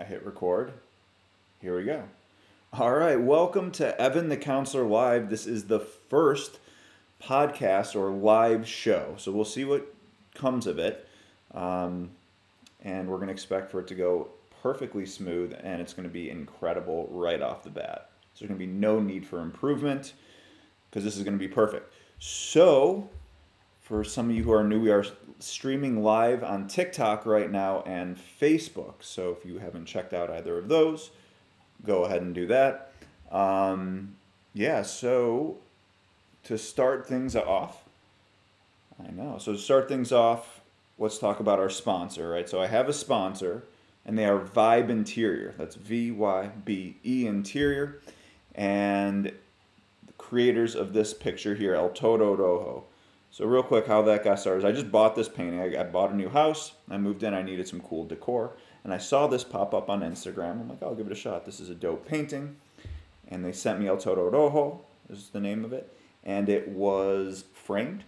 I hit record. Here we go. All right, welcome to Evan the Counselor Live. This is the first podcast or live show, so we'll see what comes of it. Um, and we're going to expect for it to go perfectly smooth, and it's going to be incredible right off the bat. So there's going to be no need for improvement because this is going to be perfect. So, for some of you who are new, we are streaming live on TikTok right now and Facebook. So if you haven't checked out either of those, go ahead and do that. Um, yeah, so to start things off, I know. So to start things off, let's talk about our sponsor, right? So I have a sponsor, and they are Vybe Interior. That's V Y B E Interior. And the creators of this picture here, El Toro Rojo. So real quick, how that got started is I just bought this painting. I, I bought a new house. I moved in. I needed some cool decor. And I saw this pop up on Instagram. I'm like, oh, I'll give it a shot. This is a dope painting. And they sent me El Toro Rojo, is the name of it. And it was framed.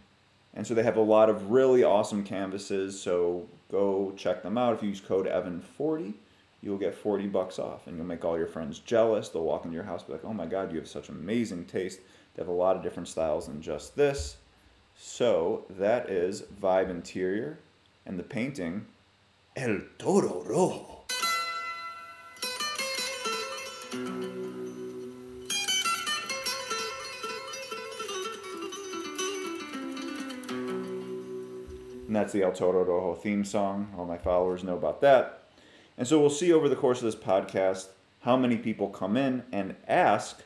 And so they have a lot of really awesome canvases. So go check them out. If you use code EVAN40, you'll get 40 bucks off. And you'll make all your friends jealous. They'll walk into your house be like, oh my God, you have such amazing taste. They have a lot of different styles than just this. So that is Vybe Interior. And the painting El Toro Rojo. And that's the El Toro Rojo theme song. All my followers know about that. And so we'll see over the course of this podcast how many people come in and ask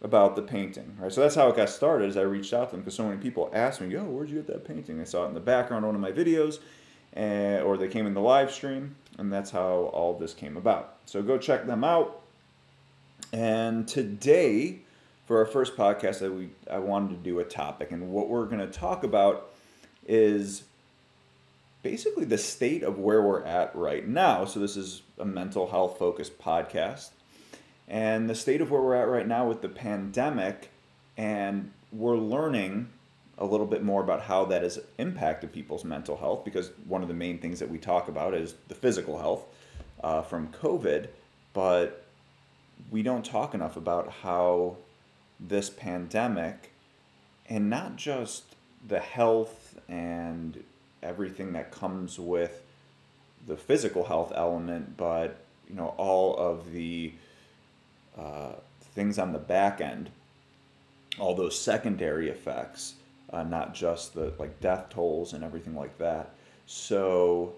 about the painting, right? So that's how it got started. As I reached out to them because so many people asked me, "Yo, where'd you get that painting?" They saw it in the background of one of my videos, and, or they came in the live stream, and that's how all this came about. So go check them out. And today, for our first podcast, that we I wanted to do a topic, and what we're going to talk about is basically the state of where we're at right now. So this is a mental health focused podcast, and the state of where we're at right now with the pandemic, and we're learning a little bit more about how that has impacted people's mental health because one of the main things that we talk about is the physical health uh, from COVID, but we don't talk enough about how this pandemic and not just the health and everything that comes with the physical health element, but you know all of the uh, things on the back end, all those secondary effects uh, not just the like death tolls and everything like that. So,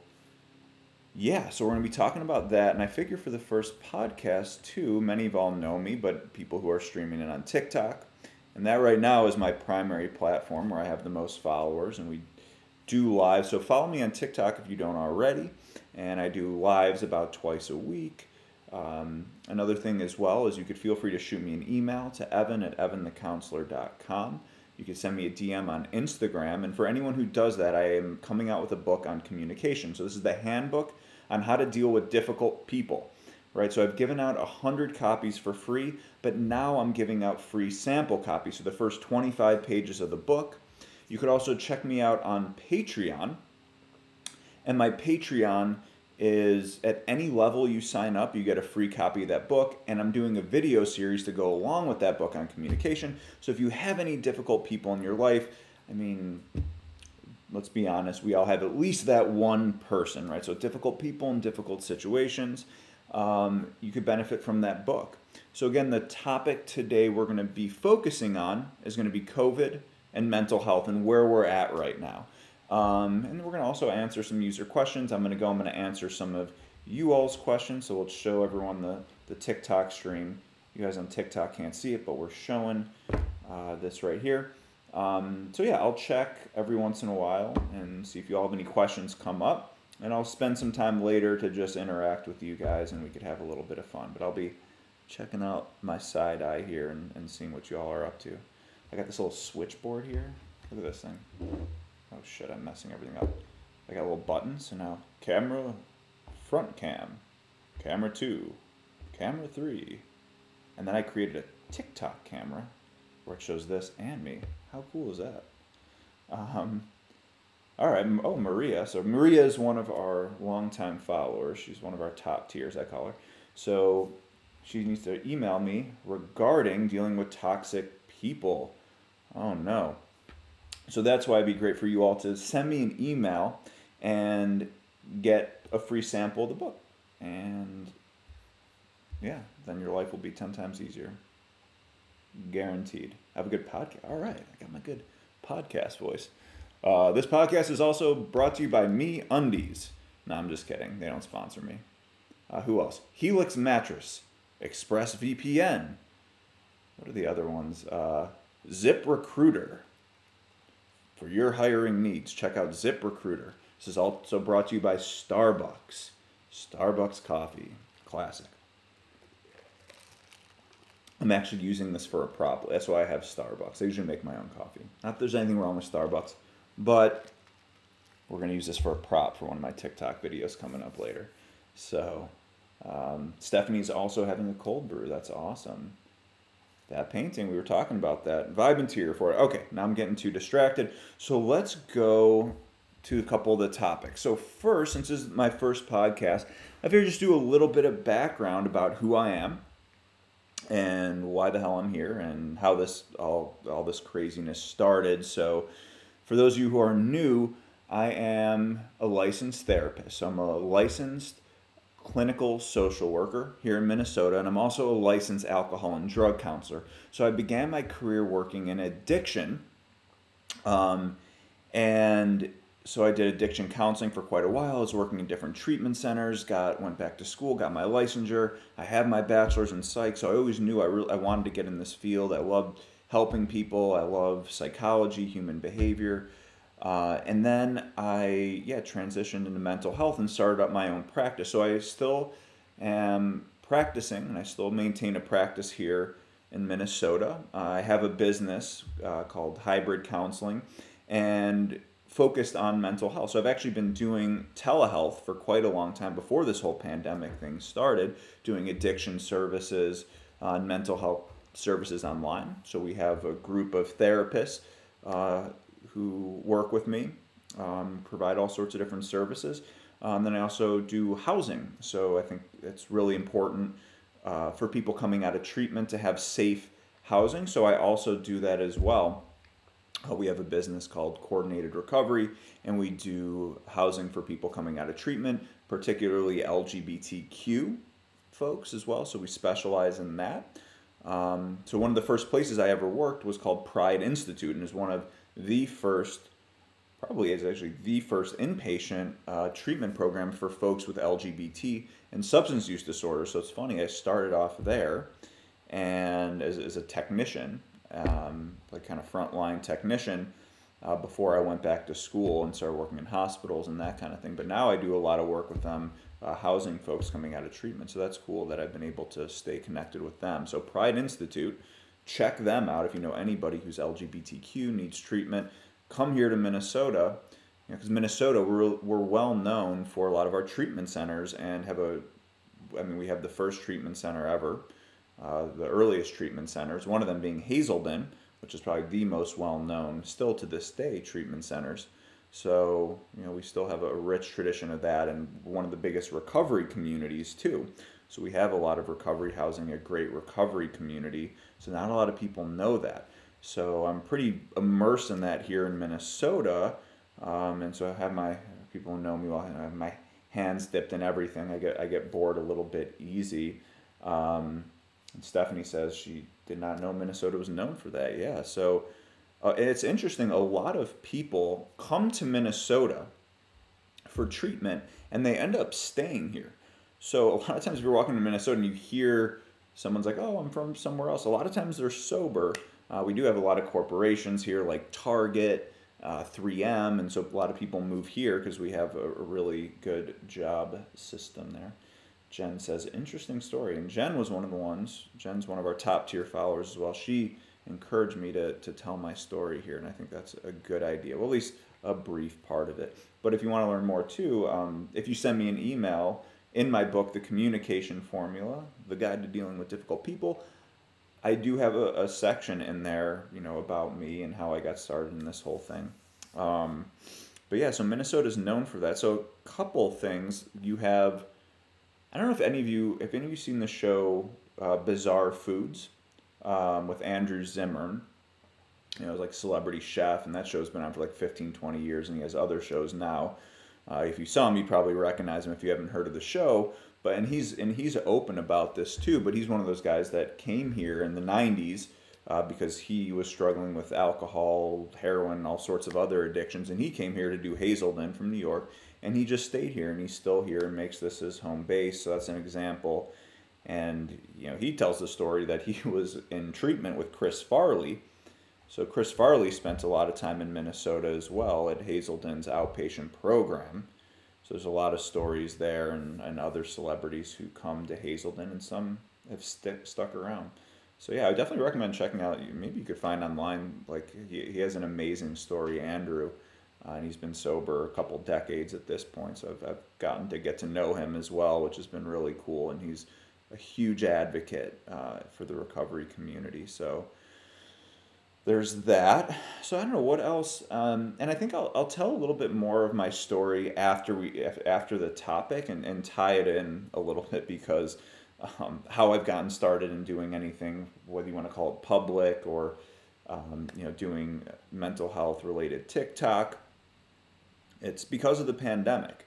yeah, so we're going to be talking about that. And I figure for the first podcast, too, many of all know me, but people who are streaming it on TikTok. And that right now is my primary platform where I have the most followers and we do live. So follow me on TikTok if you don't already. And I do lives about twice a week. Um, another thing as well is you could feel free to shoot me an email to evan at evanthecounselor.com. You can send me a DM on Instagram. And for anyone who does that, I am coming out with a book on communication. So this is the handbook on how to deal with difficult people. Right, so I've given out 100 copies for free, but now I'm giving out free sample copies. So the first 25 pages of the book. You could also check me out on Patreon. And my Patreon is at any level you sign up, you get a free copy of that book. And I'm doing a video series to go along with that book on communication. So if you have any difficult people in your life, I mean, let's be honest, we all have at least that one person, right? So difficult people in difficult situations, um, you could benefit from that book. So again, the topic today we're going to be focusing on is going to be COVID and mental health and where we're at right now. Um, and we're going to also answer some user questions. I'm going to go, I'm going to answer some of you all's questions. So we'll show everyone the, the TikTok stream. You guys on TikTok can't see it, but we're showing uh, this right here. Um, so yeah, I'll check every once in a while and see if you all have any questions come up. And I'll spend some time later to just interact with you guys and we could have a little bit of fun. But I'll be checking out my side eye here and, and seeing what you all are up to. I got this little switchboard here. Look at this thing. Oh shit, I'm messing everything up. I got a little button, so now camera, front cam, camera 2, camera 3, and then I created a TikTok camera where it shows this and me. How cool is that? Um, All right. Oh, Maria. So Maria is one of our longtime followers. She's one of our top tiers, I call her. So she needs to email me regarding dealing with toxic people. Oh no. So that's why it'd be great for you all to send me an email and get a free sample of the book. And yeah, then your life will be 10 times easier. Guaranteed. Have a good podcast. All right, I got my good podcast voice. Uh, this podcast is also brought to you by MeUndies. No, I'm just kidding. They don't sponsor me. Uh, who else? Helix Mattress, ExpressVPN. What are the other ones? Uh, ZipRecruiter. For your hiring needs, check out ZipRecruiter. This is also brought to you by Starbucks. Starbucks coffee, classic. I'm actually using this for a prop. That's why I have Starbucks. I usually make my own coffee. Not that there's anything wrong with Starbucks, but we're going to use this for a prop for one of my TikTok videos coming up later. So, um, Stephanie's also having a cold brew. That's awesome. That painting, we were talking about that. Vybe interior for it. Okay, now I'm getting too distracted. So let's go to a couple of the topics. So, first, since this is my first podcast, I figured just do a little bit of background about who I am and why the hell I'm here and how this all all this craziness started. So, for those of you who are new, I am a licensed therapist. So I'm a licensed clinical social worker here in Minnesota, and I'm also a licensed alcohol and drug counselor. So I began my career working in addiction, um, and so I did addiction counseling for quite a while. I was working in different treatment centers. Got went back to school, got my licensure. I have my bachelor's in psych, so I always knew I really I wanted to get in this field. I loved helping people. I love psychology, human behavior. Uh, and then I yeah transitioned into mental health and started up my own practice. So I still am practicing, and I still maintain a practice here in Minnesota. Uh, I have a business uh, called Hybrid Counseling, and focused on mental health. So I've actually been doing telehealth for quite a long time before this whole pandemic thing started, doing addiction services uh, and mental health services online. So we have a group of therapists uh, who work with me, um, provide all sorts of different services. Um, then I also do housing. So I think it's really important uh, for people coming out of treatment to have safe housing. So I also do that as well. Uh, we have a business called Coordinated Recovery, and we do housing for people coming out of treatment, particularly LGBTQ folks as well. So we specialize in that. Um, so one of the first places I ever worked was called Pride Institute, and is one of the first, probably is actually the first inpatient uh, treatment program for folks with LGBT and substance use disorder. So it's funny, I started off there, and as, as a technician, um, like kind of frontline technician uh, before I went back to school and started working in hospitals and that kind of thing. But now I do a lot of work with them, uh, housing folks coming out of treatment. So that's cool that I've been able to stay connected with them. So Pride Institute, check them out if you know anybody who's LGBTQ needs treatment. Come here to Minnesota because you know, Minnesota we're, we're well known for a lot of our treatment centers and have a I mean we have the first treatment center ever uh, the earliest treatment centers, one of them being Hazelden, which is probably the most well known, still to this day, treatment centers. So, you know, we still have a rich tradition of that and one of the biggest recovery communities, too. So, we have a lot of recovery housing, a great recovery community. So, not a lot of people know that. So, I'm pretty immersed in that here in Minnesota. Um, and so, I have my people who know me well, I have my hands dipped in everything. I get, I get bored a little bit easy. Um, and Stephanie says she did not know Minnesota was known for that. Yeah, so uh, it's interesting. A lot of people come to Minnesota for treatment and they end up staying here. So a lot of times if you're walking to Minnesota and you hear someone's like, "Oh, I'm from somewhere else," a lot of times they're sober. Uh, we do have a lot of corporations here like Target, uh, 3M, and so a lot of people move here because we have a, a really good job system there. Jen says, interesting story. And Jen was one of the ones, Jen's one of our top tier followers as well. She encouraged me to, to tell my story here, and I think that's a good idea. Well, at least a brief part of it. But if you want to learn more too, um, if you send me an email in my book, The Communication Formula, The Guide to Dealing with Difficult People, I do have a, a section in there, you know, about me and how I got started in this whole thing. Um, but yeah, so Minnesota is known for that. So a couple things you have. I don't know if any of you, if any of you seen the show uh, Bizarre Foods um, with Andrew Zimmern. You know, like celebrity chef, and that show's been on for like 15, 20 years, and he has other shows now. Uh, if you saw him, you probably recognize him if you haven't heard of the show. But and he's and he's open about this too. But he's one of those guys that came here in the '90s uh, because he was struggling with alcohol, heroin, all sorts of other addictions, and he came here to do Hazelden from New York, and he just stayed here, and he's still here and makes this his home base. So that's an example. And you know, he tells the story that he was in treatment with Chris Farley. So Chris Farley spent a lot of time in Minnesota as well at Hazelden's outpatient program. So there's a lot of stories there and, and other celebrities who come to Hazelden and some have st- stuck around. So yeah, I definitely recommend checking out. Maybe you could find online. Like he, he has an amazing story, Andrew, uh, and he's been sober a couple decades at this point. So I've, I've gotten to get to know him as well, which has been really cool. And he's a huge advocate uh, for the recovery community. So there's that. So I don't know what else. Um, and I think I'll, I'll tell a little bit more of my story after we after the topic and, and tie it in a little bit because um, how I've gotten started in doing anything, whether you want to call it public or um, you know doing mental health related TikTok. It's because of the pandemic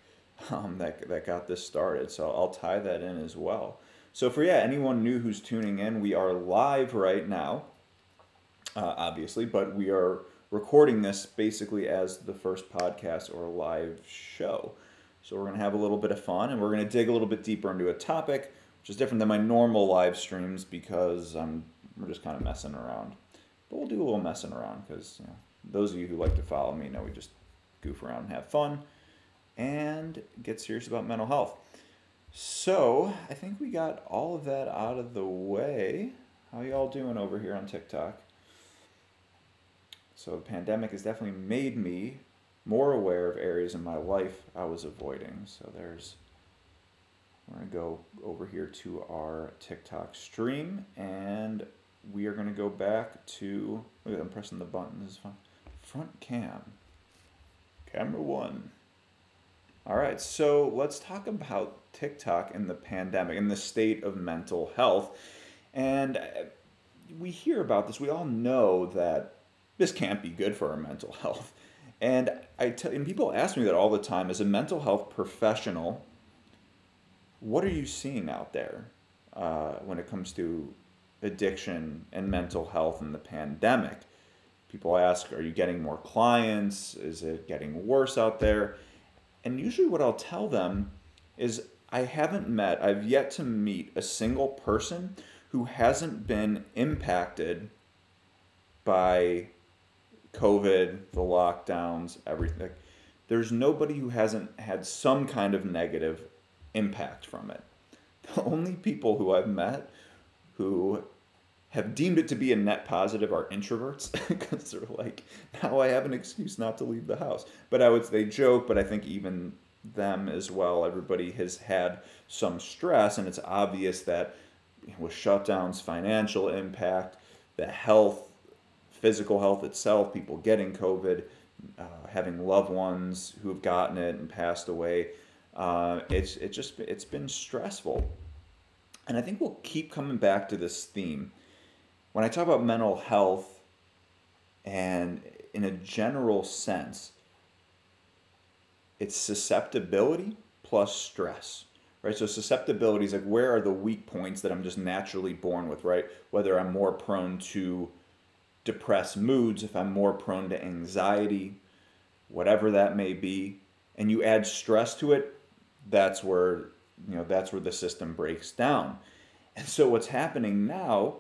um, that that got this started. So I'll tie that in as well. So for yeah, anyone new who's tuning in, we are live right now, uh, obviously, but we are recording this basically as the first podcast or live show. So we're gonna have a little bit of fun, and we're gonna dig a little bit deeper into a topic, which is different than my normal live streams because um, we're just kind of messing around. But we'll do a little messing around because you know, those of you who like to follow me know we just goof around and have fun and get serious about mental health. So I think we got all of that out of the way. How y'all doing over here on TikTok? So the pandemic has definitely made me more aware of areas in my life I was avoiding. So there's we're gonna go over here to our TikTok stream and we are gonna go back to look I'm pressing the button. This is fun. Front cam. Camera one. All right, so let's talk about TikTok and the pandemic and the state of mental health. And uh, we hear about this. We all know that this can't be good for our mental health. And I tell, and people ask me that all the time. As a mental health professional, what are you seeing out there uh, when it comes to addiction and mental health in the pandemic? People ask, are you getting more clients? Is it getting worse out there? And usually, what I'll tell them is I haven't met, I've yet to meet a single person who hasn't been impacted by COVID, the lockdowns, everything. There's nobody who hasn't had some kind of negative impact from it. The only people who I've met who have deemed it to be a net positive are introverts because they're like, now I have an excuse not to leave the house. But I would they joke, but I think even them as well, everybody has had some stress, and it's obvious that with shutdowns, financial impact, the health, physical health itself, people getting COVID, uh, having loved ones who have gotten it and passed away, uh, it's it just it's been stressful, and I think we'll keep coming back to this theme when I talk about mental health and in a general sense, it's susceptibility plus stress, right? So susceptibility is like where are the weak points that I'm just naturally born with, right? Whether I'm more prone to depressed moods, if I'm more prone to anxiety, whatever that may be, and you add stress to it, that's where you know that's where the system breaks down. And so what's happening now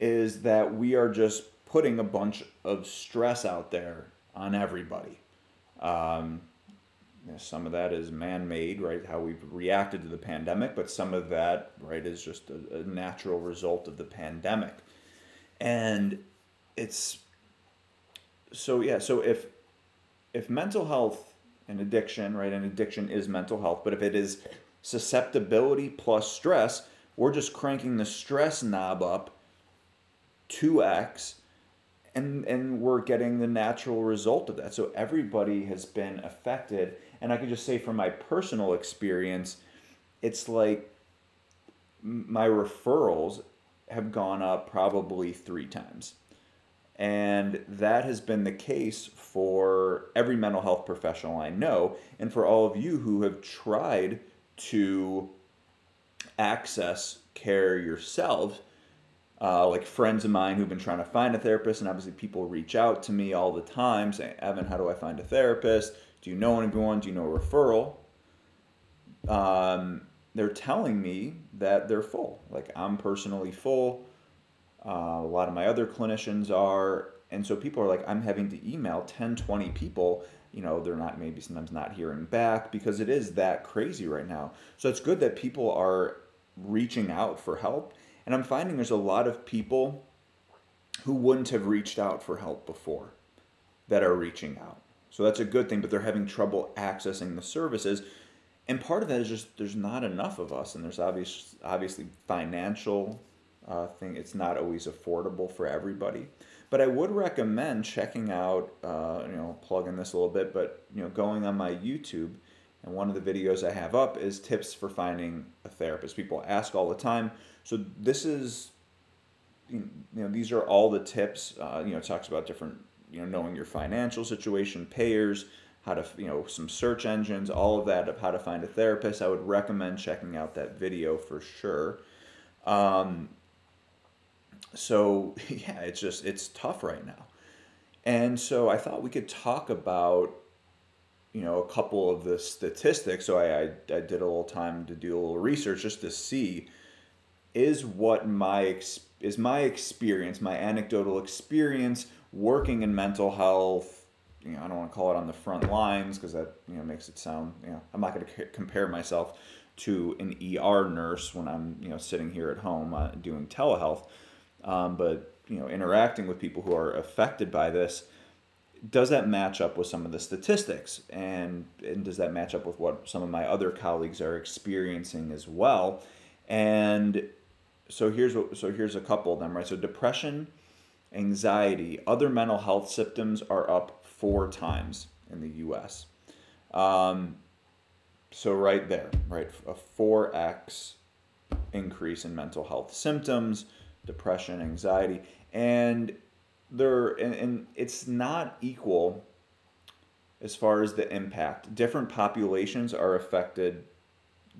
is that we are just putting a bunch of stress out there on everybody. Um, some of that is man-made, right? How we've reacted to the pandemic, but some of that, right, is just a, a natural result of the pandemic. And it's so yeah. So if if mental health and addiction, right, and addiction is mental health, but if it is susceptibility plus stress, we're just cranking the stress knob up 2x and and we're getting the natural result of that. So everybody has been affected, and I can just say from my personal experience, it's like my referrals have gone up probably three times. And that has been the case for every mental health professional I know, and for all of you who have tried to access care yourselves. Uh, like friends of mine who've been trying to find a therapist, and obviously people reach out to me all the time saying, Evan, how do I find a therapist? Do you know anyone? Do you know a referral? Um, they're telling me that they're full. Like I'm personally full. Uh, a lot of my other clinicians are. And so people are like, I'm having to email 10, 20 people. You know, they're not maybe sometimes not hearing back because it is that crazy right now. So it's good that people are reaching out for help. And I'm finding there's a lot of people who wouldn't have reached out for help before that are reaching out. So that's a good thing, but they're having trouble accessing the services and part of that is just there's not enough of us, and there's obvious, obviously financial uh, thing. It's not always affordable for everybody, but I would recommend checking out, uh, you know, plugging this a little bit, but you know, going on my YouTube, and one of the videos I have up is tips for finding a therapist. People ask all the time, so this is, you know, these are all the tips. Uh, you know, it talks about different, you know, knowing your financial situation, payers how to, you know, some search engines, all of that of how to find a therapist. I would recommend checking out that video for sure. Um, so yeah, it's just it's tough right now, and so I thought we could talk about you know a couple of the statistics. So I, I, I did a little time to do a little research just to see is what my is my experience, my anecdotal experience working in mental health you know, I don't want to call it on the front lines because that you know makes it sound you know I'm not going to c- compare myself to an ER nurse when I'm you know sitting here at home uh, doing telehealth, um, but you know interacting with people who are affected by this. Does that match up with some of the statistics, and and does that match up with what some of my other colleagues are experiencing as well? And so here's what so here's a couple of them right. So depression, anxiety, other mental health symptoms are up four times in the U.S. Um, so right there, right, a 4x increase in mental health symptoms, depression, anxiety, and there and, and it's not equal as far as the impact. Different populations are affected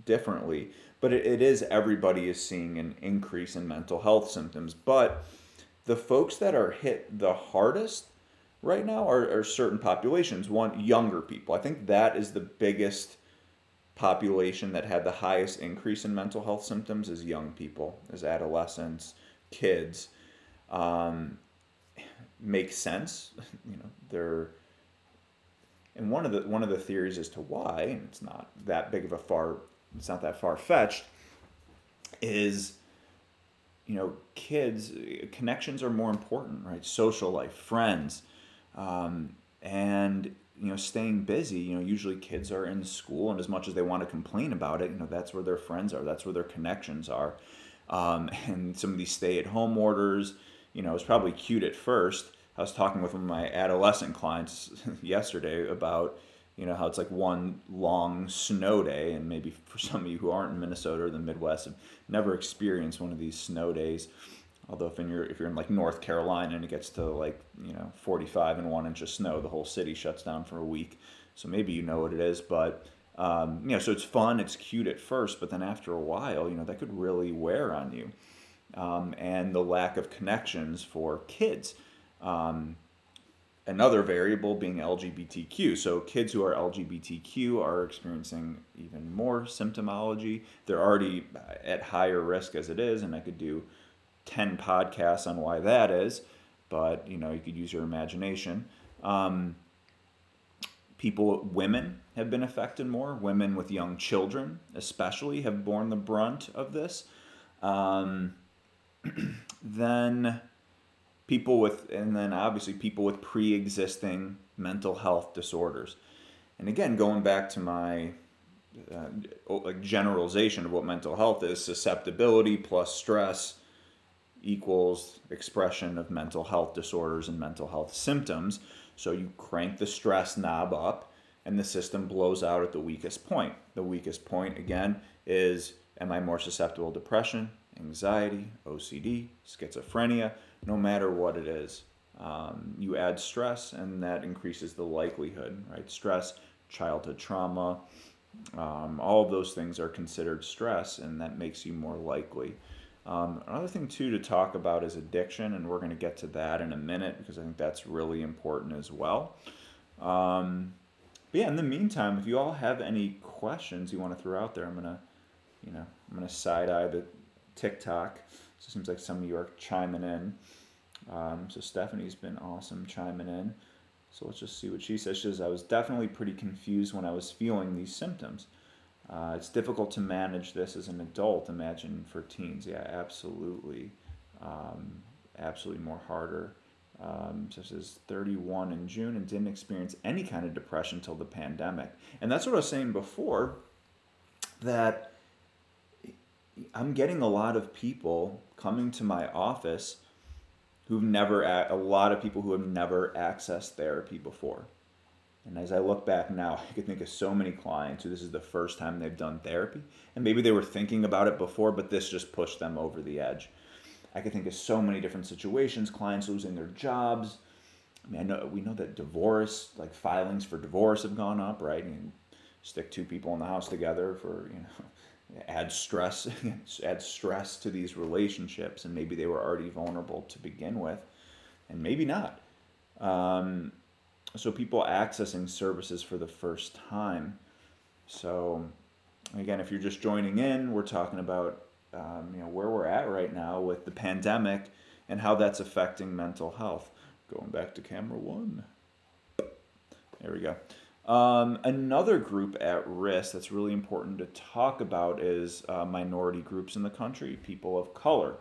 differently, but it, it is everybody is seeing an increase in mental health symptoms. But the folks that are hit the hardest right now are, are certain populations. One, younger people. I think that is the biggest population that had the highest increase in mental health symptoms is young people, is adolescents, kids. Um, makes sense. You know, they're and one of the one of the theories as to why, and it's not that big of a far, it's not that far fetched, is you know, kids connections are more important, right? Social life, friends, um, and you know staying busy you know usually kids are in school and as much as they want to complain about it you know that's where their friends are that's where their connections are um, and some of these stay-at-home orders you know it's probably cute at first i was talking with one of my adolescent clients yesterday about you know how it's like one long snow day and maybe for some of you who aren't in minnesota or the midwest have never experienced one of these snow days Although if you're if you're in like North Carolina and it gets to like you know 45 and one inch of snow, the whole city shuts down for a week. So maybe you know what it is, but um, you know, so it's fun, it's cute at first, but then after a while, you know, that could really wear on you. Um, and the lack of connections for kids. Um, another variable being LGBTQ. So kids who are LGBTQ are experiencing even more symptomology. They're already at higher risk as it is, and I could do 10 podcasts on why that is, but you know, you could use your imagination. Um, people, women have been affected more. Women with young children, especially, have borne the brunt of this. Um, then people with, and then obviously people with pre existing mental health disorders. And again, going back to my uh, like generalization of what mental health is susceptibility plus stress equals expression of mental health disorders and mental health symptoms. So you crank the stress knob up and the system blows out at the weakest point. The weakest point, again, is am I more susceptible to depression, anxiety, OCD, schizophrenia, no matter what it is. Um, you add stress, and that increases the likelihood, right? Stress, childhood trauma, um, all of those things are considered stress, and that makes you more likely. Um, another thing, too, to talk about is addiction, and we're going to get to that in a minute because I think that's really important as well. Um, but yeah, in the meantime, if you all have any questions you want to throw out there, I'm going to, you know, I'm going to side eye the TikTok. So it seems like some of you are chiming in. Um, so Stephanie's been awesome chiming in. So let's just see what she says. She says, I was definitely pretty confused when I was feeling these symptoms. Uh, it's difficult to manage this as an adult. Imagine for teens. Yeah, absolutely. Um, absolutely more harder. Um, so says 31 in June and didn't experience any kind of depression until the pandemic. And that's what I was saying before that I'm getting a lot of people coming to my office who've never, a lot of people who have never accessed therapy before. And as I look back now, I can think of so many clients who this is the first time they've done therapy. And maybe they were thinking about it before, but this just pushed them over the edge. I can think of so many different situations, clients losing their jobs. I mean, I know we know that divorce, like filings for divorce have gone up, right? And stick two people in the house together for, you know, add stress add stress to these relationships and maybe they were already vulnerable to begin with and maybe not um, so people accessing services for the first time. So again if you're just joining in we're talking about um, you know where we're at right now with the pandemic and how that's affecting mental health. Going back to camera one. There we go. Um, another group at risk that's really important to talk about is uh, minority groups in the country, people of color.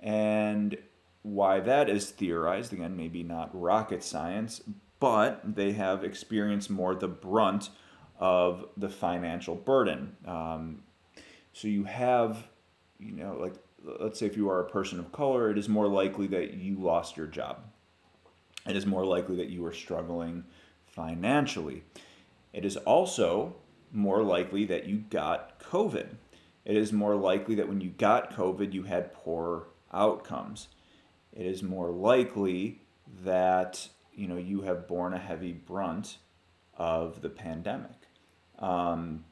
And why that is theorized, again, maybe not rocket science, but they have experienced more the brunt of the financial burden. Um, so you have, you know, like, let's say if you are a person of color, it is more likely that you lost your job. It is more likely that you are struggling financially. It is also more likely that you got COVID. It is more likely that when you got COVID, you had poor outcomes. It is more likely that you know you have borne a heavy brunt of the pandemic. Um,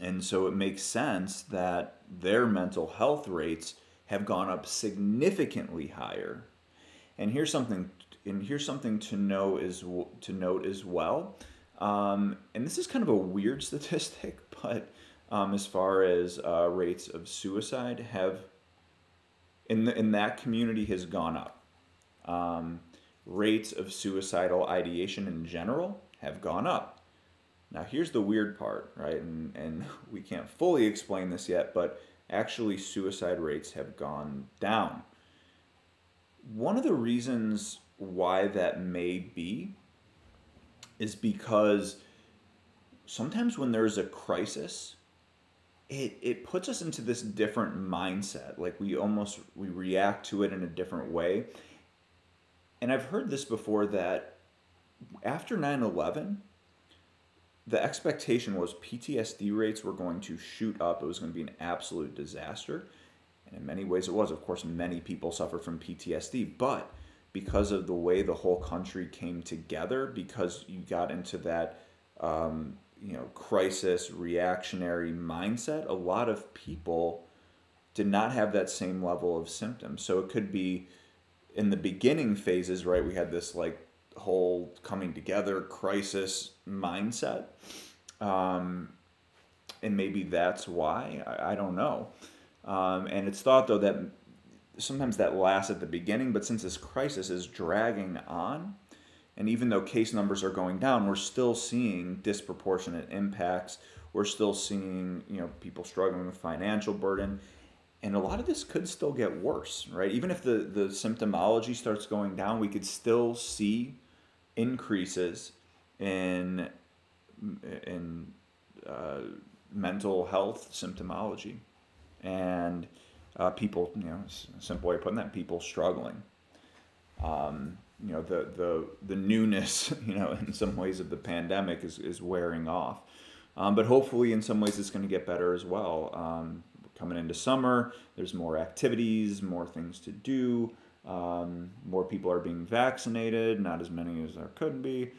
and so it makes sense that their mental health rates have gone up significantly higher. And here's something and here's something to know is to note as well. Um, and this is kind of a weird statistic, but um, as far as uh, rates of suicide have in the, in that community has gone up. Um, rates of suicidal ideation in general have gone up. Now here's the weird part, right? And and we can't fully explain this yet, but actually suicide rates have gone down. One of the reasons why that may be is because sometimes when there's a crisis, it, it puts us into this different mindset. Like we almost we react to it in a different way. And I've heard this before that after 9-11, the expectation was PTSD rates were going to shoot up. It was going to be an absolute disaster. And in many ways it was. Of course, many people suffer from PTSD, but because of the way the whole country came together, because you got into that um, you know crisis reactionary mindset, a lot of people did not have that same level of symptoms. So it could be in the beginning phases, right? We had this like whole coming together crisis mindset. Um, and maybe that's why I, I don't know. Um, and it's thought though that sometimes that lasts at the beginning, but since this crisis is dragging on, and even though case numbers are going down, we're still seeing disproportionate impacts. We're still seeing, you know, people struggling with financial burden. And a lot of this could still get worse, right? Even if the, the symptomology starts going down, we could still see increases in, in uh, mental health symptomology. And uh, people, you know, simple way of putting that, people struggling. Um, you know, the, the, the newness, you know, in some ways of the pandemic is, is wearing off. Um, but hopefully, in some ways, it's going to get better as well. Um, coming into summer, there's more activities, more things to do. Um, more people are being vaccinated, not as many as there could be.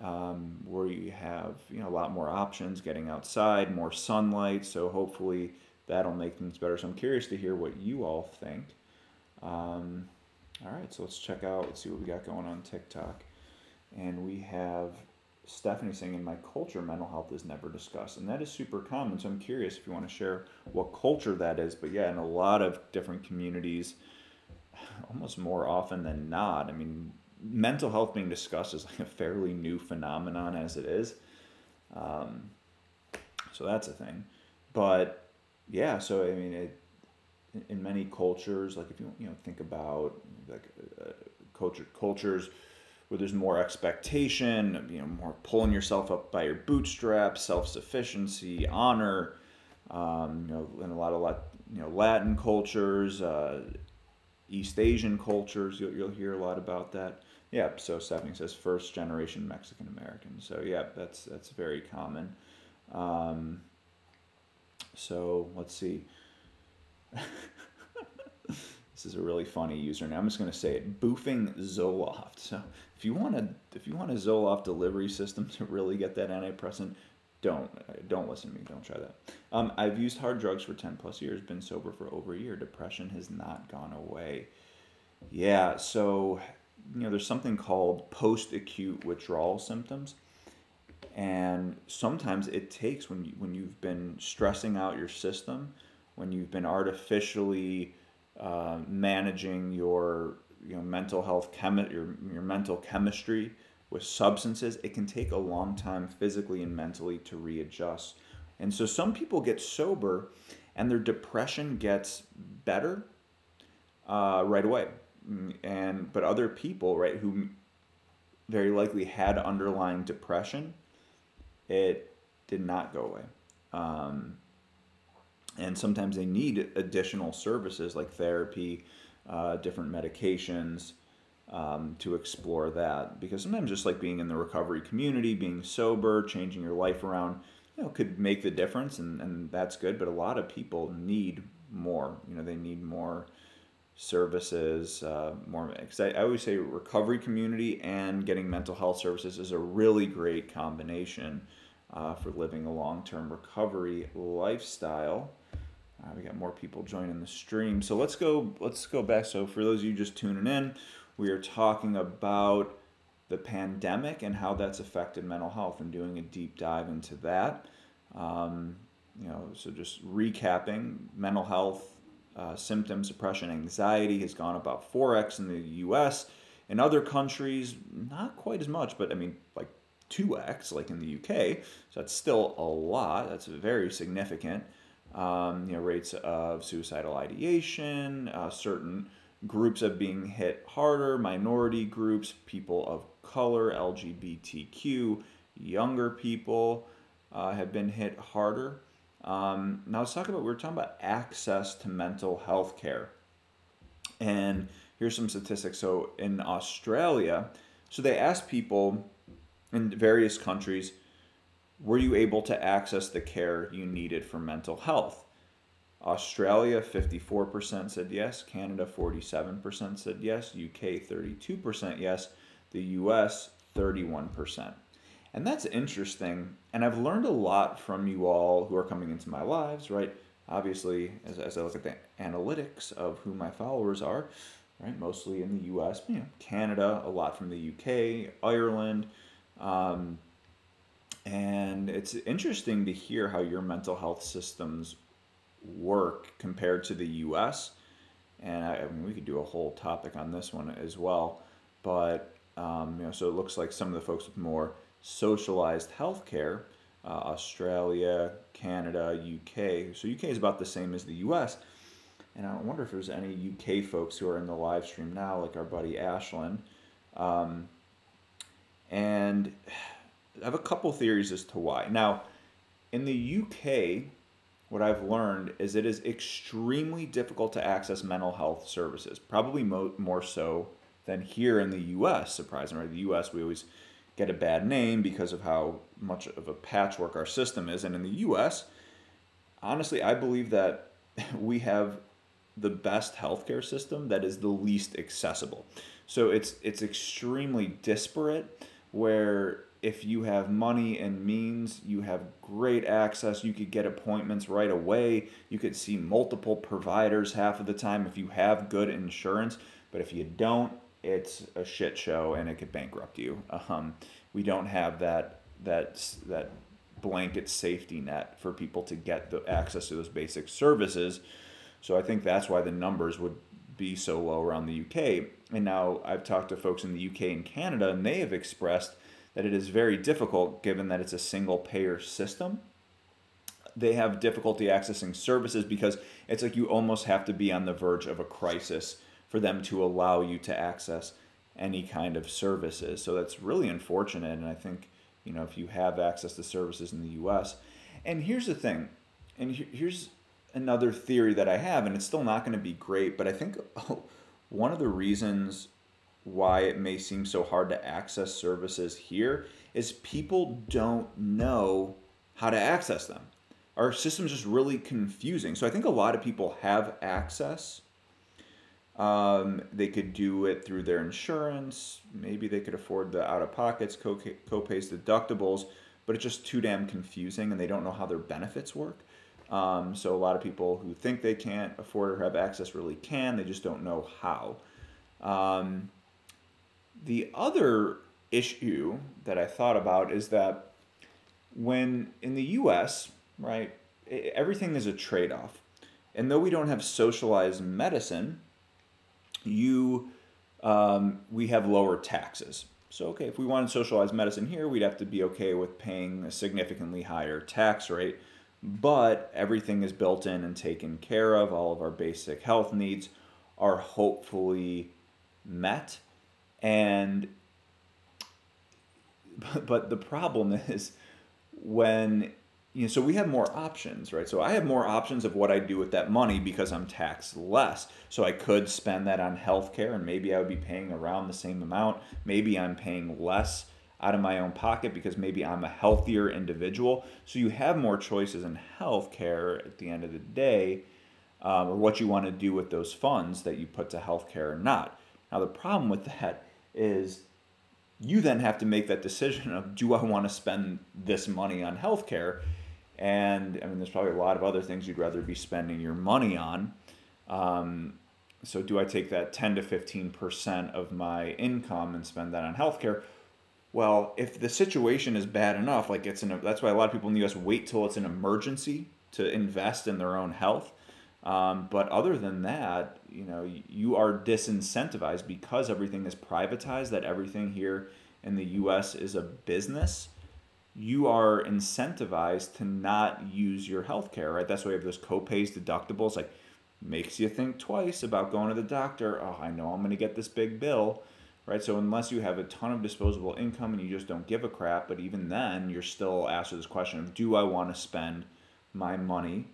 Um, where you have you know a lot more options, getting outside, more sunlight. So hopefully that'll make things better. So I'm curious to hear what you all think. Um, all right, so let's check out. Let's see what we got going on TikTok, and we have Stephanie saying, in my culture, mental health is never discussed. And that is super common. So I'm curious if you want to share what culture that is. But yeah, in a lot of different communities, almost more often than not, I mean, mental health being discussed is like a fairly new phenomenon as it is. Um, so that's a thing. But yeah, so I mean, it, in many cultures, like if you you know think about like uh, culture cultures where there's more expectation, you know, more pulling yourself up by your bootstraps, self-sufficiency, honor. Um, you know, in a lot of you know Latin cultures, uh, East Asian cultures, you'll, you'll hear a lot about that. Yeah, so Stephanie says first generation Mexican American. So yeah, that's that's very common. Um, so let's see. this is a really funny username. I'm just going to say it. Boofing Zoloft. So if you want to, if you want a Zoloft delivery system to really get that antidepressant, don't don't listen to me. Don't try that. Um, I've used hard drugs for ten plus years. Been sober for over a year. Depression has not gone away. Yeah. So you know, there's something called post-acute withdrawal symptoms, and sometimes it takes when you when you've been stressing out your system, when you've been artificially uh, managing your you know mental health chemi- your, your mental chemistry with substances it can take a long time physically and mentally to readjust. And so some people get sober and their depression gets better uh, right away. And but other people right who very likely had underlying depression it did not go away. Um, and sometimes they need additional services like therapy uh, different medications um, to explore that. Because sometimes just like being in the recovery community, being sober, changing your life around, you know, could make the difference, and, and that's good. But a lot of people need more. You know, they need more services, uh, more. Because I, I always say recovery community and getting mental health services is a really great combination uh, for living a long-term recovery lifestyle. Uh, we got more people joining the stream. So let's go. Let's go back. So for those of you just tuning in, we are talking about the pandemic and how that's affected mental health, and doing a deep dive into that. Um, you know, so just recapping, mental health uh, symptoms, depression, anxiety has gone about four x in the U.S. In other countries, not quite as much, but I mean, like 2x, like in the UK. So that's still a lot. That's very significant um, you know, rates of suicidal ideation, uh, certain groups of being hit harder, minority groups, people of color, LGBTQ, younger people uh, have been hit harder. Um, now let's talk about, we are talking about access to mental health care. And here's some statistics. So in Australia, so they asked people in various countries, were you able to access the care you needed for mental health? Australia, 54% said yes. Canada, 47% said yes. UK, 32% yes. The US, 31%. And that's interesting. And I've learned a lot from you all who are coming into my lives, right? Obviously, as, as I look at the analytics of who my followers are, right? Mostly in the US, you know, Canada, a lot from the UK, Ireland. Um, and it's interesting to hear how your mental health systems work compared to the US. And I, I mean, we could do a whole topic on this one as well. But, um, you know, so it looks like some of the folks with more socialized healthcare, uh, Australia, Canada, UK. So UK is about the same as the US. And I wonder if there's any UK folks who are in the live stream now, like our buddy Ashlyn. Um, and I have a couple theories as to why. Now, in the UK, what I've learned is it is extremely difficult to access mental health services, probably mo- more so than here in the US, surprisingly. In the US, we always get a bad name because of how much of a patchwork our system is. And in the US, honestly, I believe that we have the best healthcare system that is the least accessible. So it's it's extremely disparate where if you have money and means, you have great access. You could get appointments right away. You could see multiple providers half of the time if you have good insurance. But if you don't, it's a shit show and it could bankrupt you. Um, we don't have that that that blanket safety net for people to get the access to those basic services. So I think that's why the numbers would be so low around the UK. And now I've talked to folks in the UK and Canada, and they have expressed that it is very difficult given that it's a single payer system. They have difficulty accessing services because it's like you almost have to be on the verge of a crisis for them to allow you to access any kind of services. So that's really unfortunate. And I think, you know, if you have access to services in the US, and here's the thing, and here's another theory that I have, and it's still not going to be great, but I think one of the reasons why it may seem so hard to access services here is people don't know how to access them. Our system's just really confusing. So I think a lot of people have access um, they could do it through their insurance. Maybe they could afford the out of pockets, co pays, deductibles, but it's just too damn confusing and they don't know how their benefits work. Um, so a lot of people who think they can't afford or have access really can, they just don't know how. Um, the other issue that I thought about is that when in the US, right, everything is a trade off. And though we don't have socialized medicine, you um, we have lower taxes. So, okay, if we wanted socialized medicine here, we'd have to be okay with paying a significantly higher tax rate. But everything is built in and taken care of. All of our basic health needs are hopefully met. And, but the problem is when you know, so we have more options, right? So I have more options of what I do with that money because I'm taxed less. So I could spend that on healthcare and maybe I would be paying around the same amount. Maybe I'm paying less out of my own pocket because maybe I'm a healthier individual. So you have more choices in healthcare at the end of the day, um, or what you want to do with those funds that you put to healthcare or not. Now, the problem with that is you then have to make that decision of do I want to spend this money on healthcare? And I mean, there's probably a lot of other things you'd rather be spending your money on. Um, so, do I take that 10 to 15% of my income and spend that on healthcare? Well, if the situation is bad enough, like it's an, that's why a lot of people in the US wait till it's an emergency to invest in their own health. Um, but other than that, you know, you are disincentivized because everything is privatized, that everything here in the US is a business you are incentivized to not use your health care, right? That's why you have those co-pays, deductibles, like makes you think twice about going to the doctor. Oh, I know I'm going to get this big bill, right? So unless you have a ton of disposable income and you just don't give a crap, but even then you're still asked this question of do I want to spend my money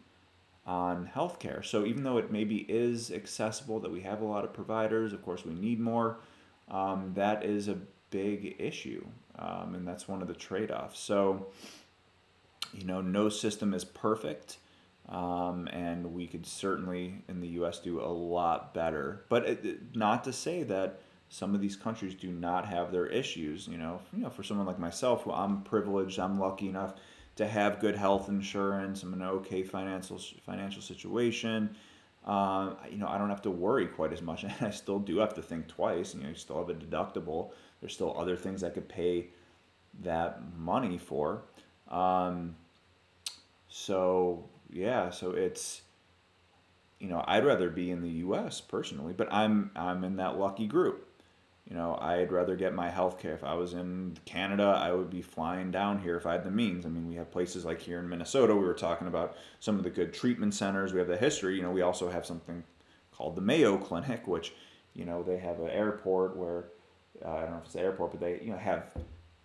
on healthcare? So even though it maybe is accessible that we have a lot of providers, of course we need more, um, that is a big issue um, and that's one of the trade-offs. So, you know, no system is perfect, um, and we could certainly in the U.S. do a lot better. But it, not to say that some of these countries do not have their issues. You know, you know, for someone like myself, I'm privileged, I'm lucky enough to have good health insurance. I'm in an okay financial financial situation. Um, you know, I don't have to worry quite as much, and I still do have to think twice. You know, you still have a deductible. There's still other things I could pay that money for. Um, so yeah, so it's you know I'd rather be in the U.S. personally, but I'm I'm in that lucky group. You know, I'd rather get my health care. If I was in Canada, I would be flying down here if I had the means. I mean, we have places like here in Minnesota. We were talking about some of the good treatment centers. We have the history. You know, we also have something called the Mayo Clinic, which, you know, they have an airport where uh, I don't know if it's the airport, but they you know have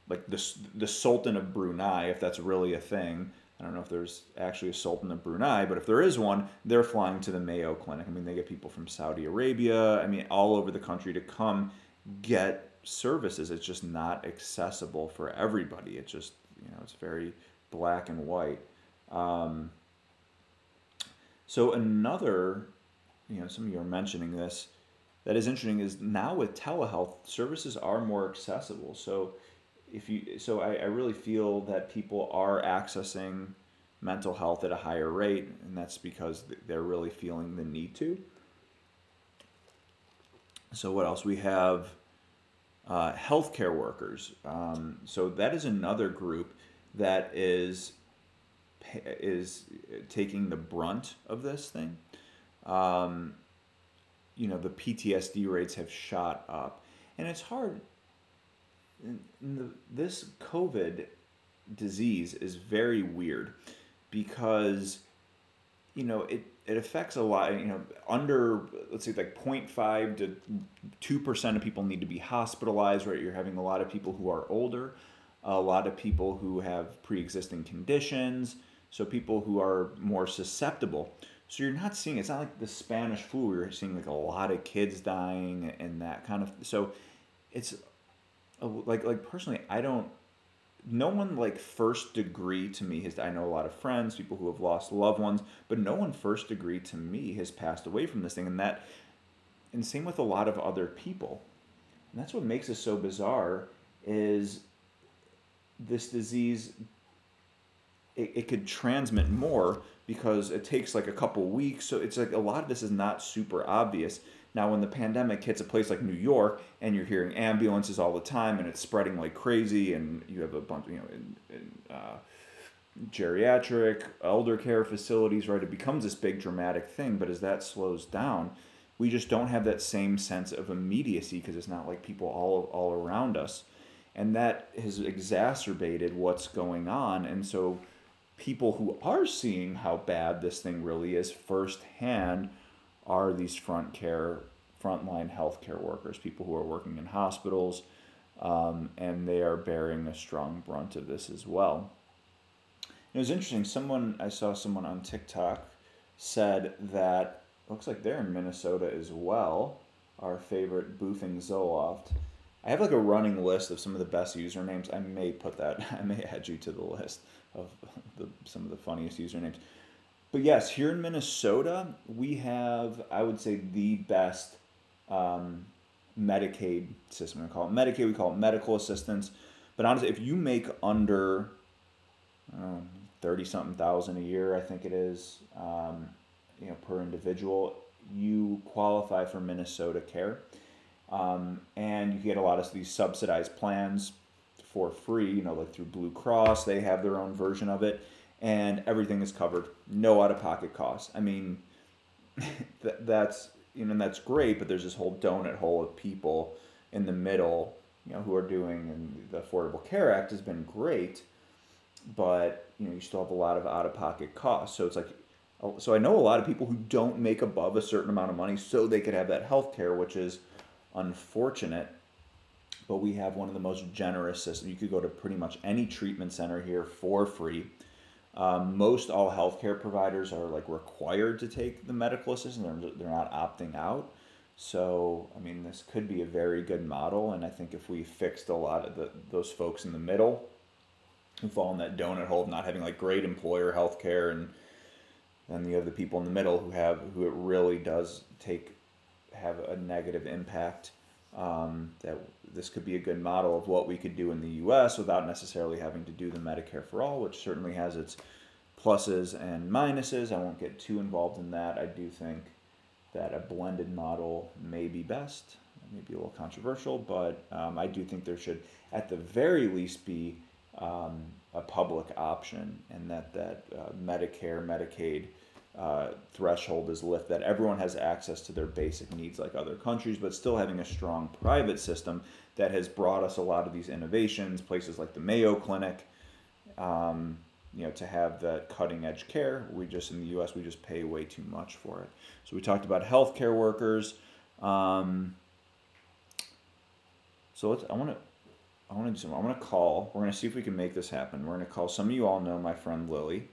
like the the Sultan of Brunei, if that's really a thing. I don't know if there's actually a sultan of Brunei, but if there is one, they're flying to the Mayo Clinic. I mean, they get people from Saudi Arabia, I mean, all over the country to come get services. It's just not accessible for everybody. It's just, you know, it's very black and white. Um, so another, you know, some of you are mentioning this, that is interesting is now with telehealth, services are more accessible. So if you so I, I really feel that people are accessing mental health at a higher rate and that's because they're really feeling the need to so what else? We have uh, healthcare workers. Um, so that is another group that is is taking the brunt of this thing. Um, you know the ptsd rates have shot up. And it's hard. The, this COVID disease is very weird because you know it, it affects a lot you know under let's say like 0.5 to 2% of people need to be hospitalized right you're having a lot of people who are older a lot of people who have pre-existing conditions so people who are more susceptible so you're not seeing it's not like the spanish flu you're seeing like a lot of kids dying and that kind of so it's like like personally, I don't. No one like first degree to me has. I know a lot of friends, people who have lost loved ones, but no one first degree to me has passed away from this thing, and that, and same with a lot of other people, and that's what makes this so bizarre. Is this disease it, it could transmit more because it takes like a couple weeks so it's like a lot of this is not super obvious now, when the pandemic hits a place like New York and you're hearing ambulances all the time and it's spreading like crazy, and you have a bunch, you know, in, in uh, geriatric, elder care facilities, right? It becomes this big dramatic thing. But as that slows down, we just don't have that same sense of immediacy because it's not like people all all around us, and that has exacerbated what's going on. And so, people who are seeing how bad this thing really is firsthand are these front care, frontline healthcare workers, people who are working in hospitals, um, and they are bearing a strong brunt of this as well. It was interesting. Someone I saw someone on TikTok said that looks like they're in Minnesota as well. Our favorite Boofing Zoloft. I have like a running list of some of the best usernames. I may put that. I may add you to the list of the, some of the funniest usernames. But yes, here in Minnesota, we have, I would say, the best um, Medicaid system. We call it Medicaid, we call it medical assistance. But honestly, if you make under 30 something thousand a year, I think it is, um, you know, per individual, you qualify for Minnesota Care. Um, and you get a lot of these subsidized plans for free, you know, like through Blue Cross, they have their own version of it and everything is covered, no out of pocket costs. I mean, that's you know that's great, but there's this whole donut hole of people in the middle, you know, who are doing and the Affordable Care Act has been great, but you know you still have a lot of out of pocket costs. So it's like, so I know a lot of people who don't make above a certain amount of money, so they could have that health care, which is unfortunate. But we have one of the most generous systems. You could go to pretty much any treatment center here for free um, most all healthcare providers are like required to take the medical assistance. They're, they're not opting out. So, I mean, this could be a very good model. And I think if we fixed a lot of the, those folks in the middle who fall in that donut hole of not having like great employer health care and then you have the people in the middle who have who it really does take have a negative impact um, that this could be a good model of what we could do in the US without necessarily having to do the Medicare for All, which certainly has its pluses and minuses. I won't get too involved in that. I do think that a blended model may be best, maybe a little controversial, but um, I do think there should, at the very least, be um, a public option, and that that uh, Medicare, Medicaid uh, threshold is lift that everyone has access to their basic needs like other countries, but still having a strong private system that has brought us a lot of these innovations, places like the Mayo Clinic, um, you know, to have that cutting edge care. We just, in the US, we just pay way too much for it. So we talked about healthcare workers. Um, so let's, I want to, I want to do something. I want to call. We're going to see if we can make this happen. We're going to call. Some of you all know my friend Lily,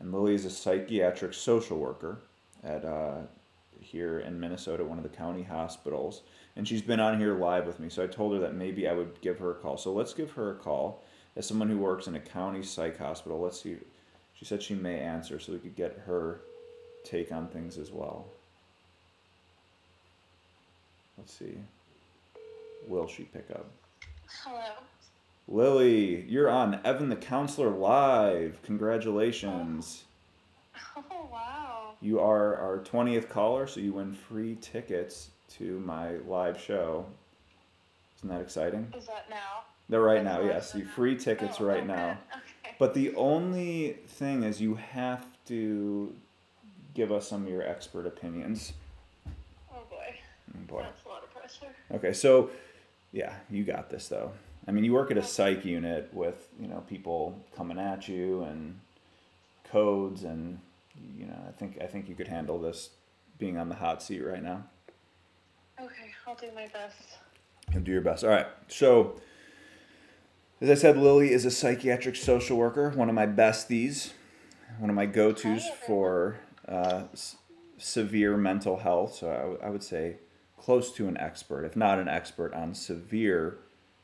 and Lily is a psychiatric social worker at uh, here in Minnesota, one of the county hospitals, and she's been on here live with me. So I told her that maybe I would give her a call. So let's give her a call. As someone who works in a county psych hospital, let's see. She said she may answer, so we could get her take on things as well. Let's see. Will she pick up? Hello. Lily, you're on Evan the Counselor Live. Congratulations. Oh wow. You are our 20th caller, so you win free tickets to my live show. Isn't that exciting? Is that now? They're right That's now, yes. You free tickets Oh, right okay, now. Okay. But the only thing is you have to give us some of your expert opinions. Oh boy. Oh, boy. That's a lot of pressure. Okay, so yeah, you got this though. I mean, you work at a psych unit with you know people coming at you and codes, and you know I think I think you could handle this being on the hot seat right now. Okay, I'll do my best. You'll do your best. All right. So, as I said, Lily is a psychiatric social worker, one of my besties, one of my go tos for uh, s- severe mental health. So, I, w- I would say close to an expert, if not an expert, on severe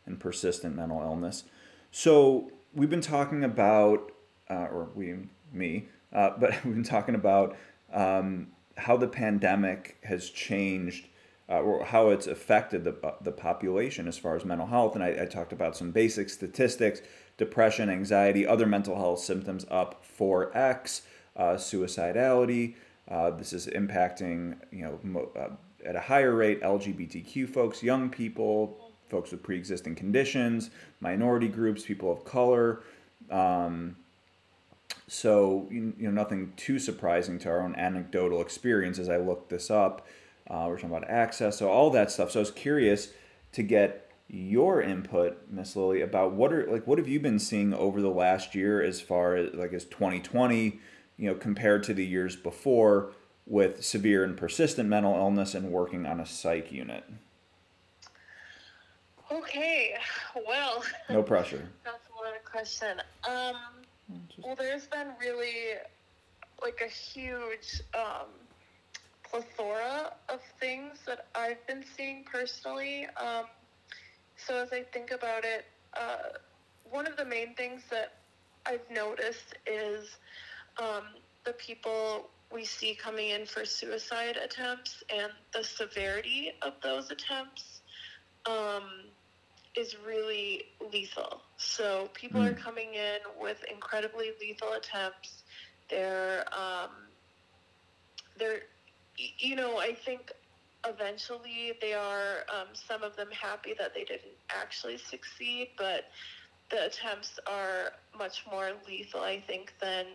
and persistent mental illness. So, we've been talking about, uh, or we, me, uh, but we've been talking about um, how the pandemic has changed uh, or how it's affected the, the population as far as mental health. And I, I talked about some basic statistics depression, anxiety, other mental health symptoms up 4x, uh, suicidality. Uh, this is impacting, you know, mo- uh, at a higher rate LGBTQ folks, young people, folks with pre existing conditions, minority groups, people of color. Um, so you know nothing too surprising to our own anecdotal experience as I looked this up. Uh, we're talking about access, so all that stuff. So I was curious to get your input, Miss Lily, about what are like what have you been seeing over the last year as far as like as 2020, you know, compared to the years before with severe and persistent mental illness and working on a psych unit. Okay. Well, No pressure. that's a lot of question. Um, well, there's been really like a huge um, plethora of things that I've been seeing personally. Um, so as I think about it, uh, one of the main things that I've noticed is um, the people we see coming in for suicide attempts and the severity of those attempts um, is really lethal. So people are Mm. coming in with incredibly lethal attempts. They're um, they're you know I think eventually they are um, some of them happy that they didn't actually succeed, but the attempts are much more lethal I think than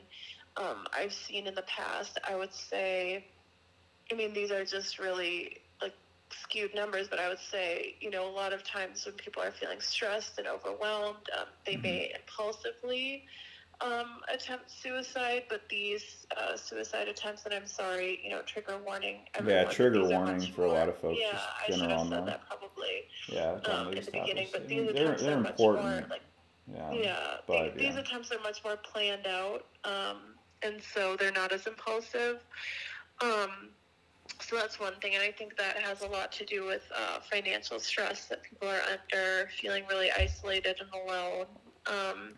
um, I've seen in the past. I would say, I mean these are just really skewed numbers, but I would say, you know, a lot of times when people are feeling stressed and overwhelmed, um, they may impulsively um, attempt suicide. But these uh, suicide attempts, and I'm sorry, you know, trigger warning. everyone, but trigger warning much for a lot of folks, Yeah, just I should have said that probably Yeah, um, in the beginning. But these they're, attempts they're are much important. more like yeah. yeah, but, the- these attempts are much more planned out, um, and so they're not as impulsive. Um, so that's one thing, and I think that has a lot to do with uh, financial stress that people are under, feeling really isolated and alone. Um,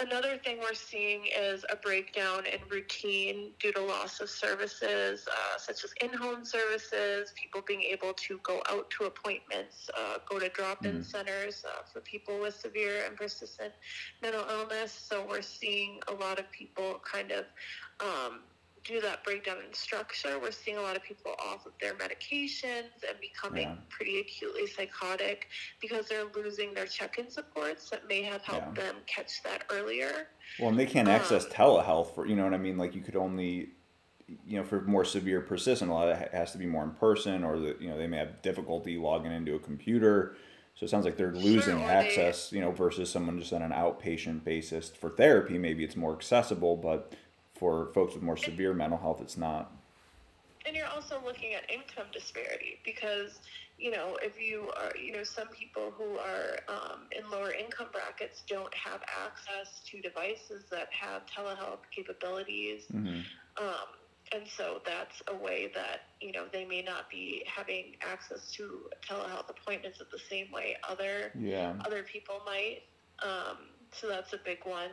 another thing we're seeing is a breakdown in routine due to loss of services, uh, such as in-home services, people being able to go out to appointments, uh, go to drop-in Mhm. centers uh, for people with severe and persistent mental illness. So we're seeing a lot of people kind of um, do that breakdown in structure. We're seeing a lot of people off of their medications and becoming Yeah. pretty acutely psychotic because they're losing their check-in supports that may have helped Yeah. them catch that earlier. Well, and they can't access Um, telehealth for you know what I mean. Like you could only, you know, for more severe persistent, a lot of it has to be more in person, or that you know they may have difficulty logging into a computer. So it sounds like they're losing they- access, you know, versus someone just on an outpatient basis for therapy. Maybe it's more accessible, but for folks with more severe mental health, it's not. and you're also looking at income disparity because you know if you are you know some people who are um, in lower income brackets don't have access to devices that have telehealth capabilities hmm um, and so that's a way that you know they may not be having access to telehealth appointments in the same way other Yeah. other people might. Um, so that's a big one.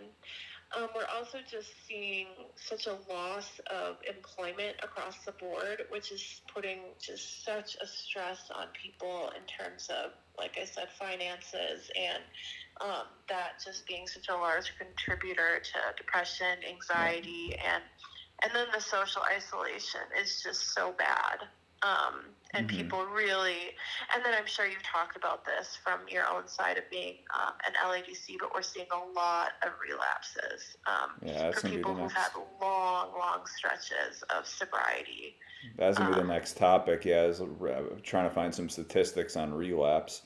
Um, we're also just seeing such a loss of employment across the board, which is putting just such a stress on people in terms of, like I said, finances and um, that just being such a large contributor to depression, anxiety, and and then the social isolation is just so bad. Um, and Mhm. people really, and then I'm sure you've talked about this from your own side of being um, an LADC, but we're seeing a lot of relapses um, Yeah, that's for gonna be the people who've had long, long stretches of sobriety. That's gonna be the um, next topic. Yeah, is trying to find some statistics on relapse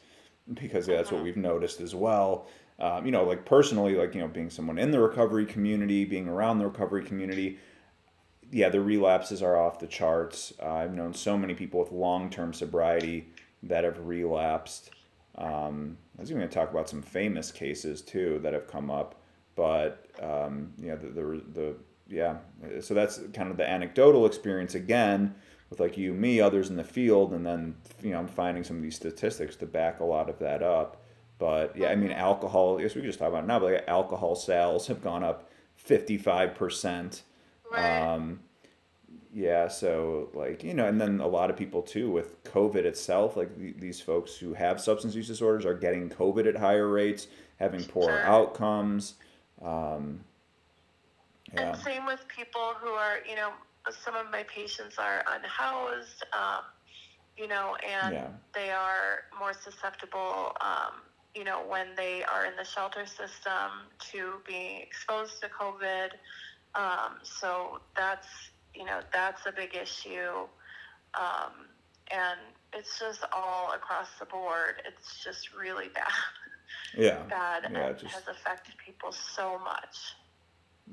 because yeah, that's what Mhm. we've noticed as well. Um, you know, like personally, like you know, being someone in the recovery community, being around the recovery community, yeah, the relapses are off the charts. Uh, I've known so many people with long-term sobriety that have relapsed. Um, I was even going to talk about some famous cases too that have come up, but um, know, the, the the yeah. So that's kind of the anecdotal experience again with like you, me, others in the field, and then you know I'm finding some of these statistics to back a lot of that up. But yeah, I mean, alcohol. I guess we could just talk about it now, but like, alcohol sales have gone up fifty five percent. Right. Um, yeah, so like you know, and then a lot of people too with COVID itself, like th- these folks who have substance use disorders are getting COVID at higher rates, having poor Sure. outcomes. Um, yeah, And same with people who are, you know, some of my patients are unhoused, um, you know, and yeah, they are more susceptible, um, you know, when they are in the shelter system to being exposed to COVID. Um, so that's, you know, that's a big issue. Um, and it's just all across the board. It's just really bad, yeah, bad, Yeah, and just- has affected people so much.